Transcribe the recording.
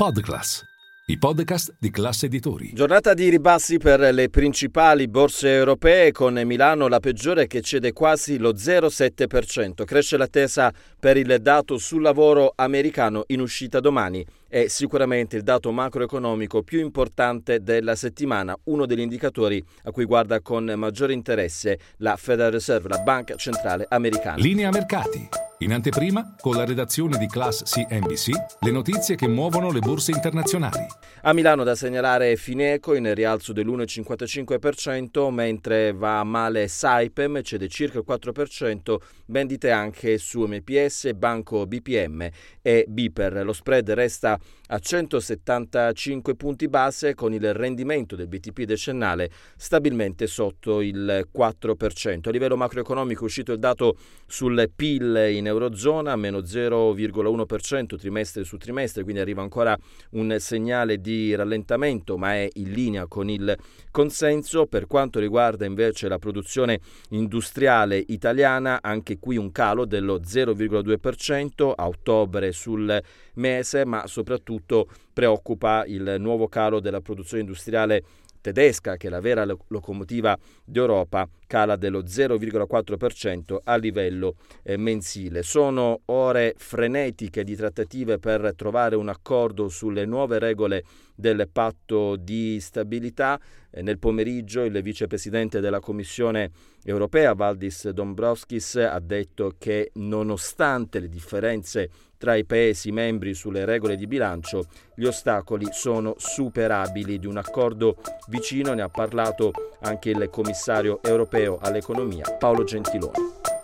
Podclass, i podcast di classe editori. Giornata di ribassi per le principali borse europee con Milano la peggiore che cede quasi lo 0,7%. Cresce l'attesa per il dato sul lavoro americano in uscita domani. È sicuramente il dato macroeconomico più importante della settimana, uno degli indicatori a cui guarda con maggiore interesse la Federal Reserve, la banca centrale americana. Linea mercati. In anteprima, con la redazione di Class CNBC, le notizie che muovono le borse internazionali. A Milano da segnalare Fineco in rialzo dell'1,55%, mentre va male Saipem, cede circa il 4%, vendite anche su MPS, Banco BPM e Biper. Lo spread resta a 175 punti base con il rendimento del BTP decennale stabilmente sotto il 4%. A livello macroeconomico è uscito il dato sul PIL in Eurozona, meno 0,1% trimestre su trimestre, quindi arriva ancora un segnale di rallentamento, ma è in linea con il consenso. Per quanto riguarda invece la produzione industriale italiana, anche qui un calo dello 0,2% a ottobre sul mese, ma soprattutto preoccupa il nuovo calo della produzione industriale tedesca, che è la vera locomotiva d'Europa, cala dello 0,4% a livello eh, mensile. Sono ore frenetiche di trattative per trovare un accordo sulle nuove regole del patto di stabilità. Eh, nel pomeriggio il vicepresidente della Commissione europea, Valdis Dombrovskis, ha detto che nonostante le differenze tra i Paesi membri sulle regole di bilancio, gli ostacoli sono superabili. Di un accordo vicino ne ha parlato anche il commissario europeo all'economia Paolo Gentiloni.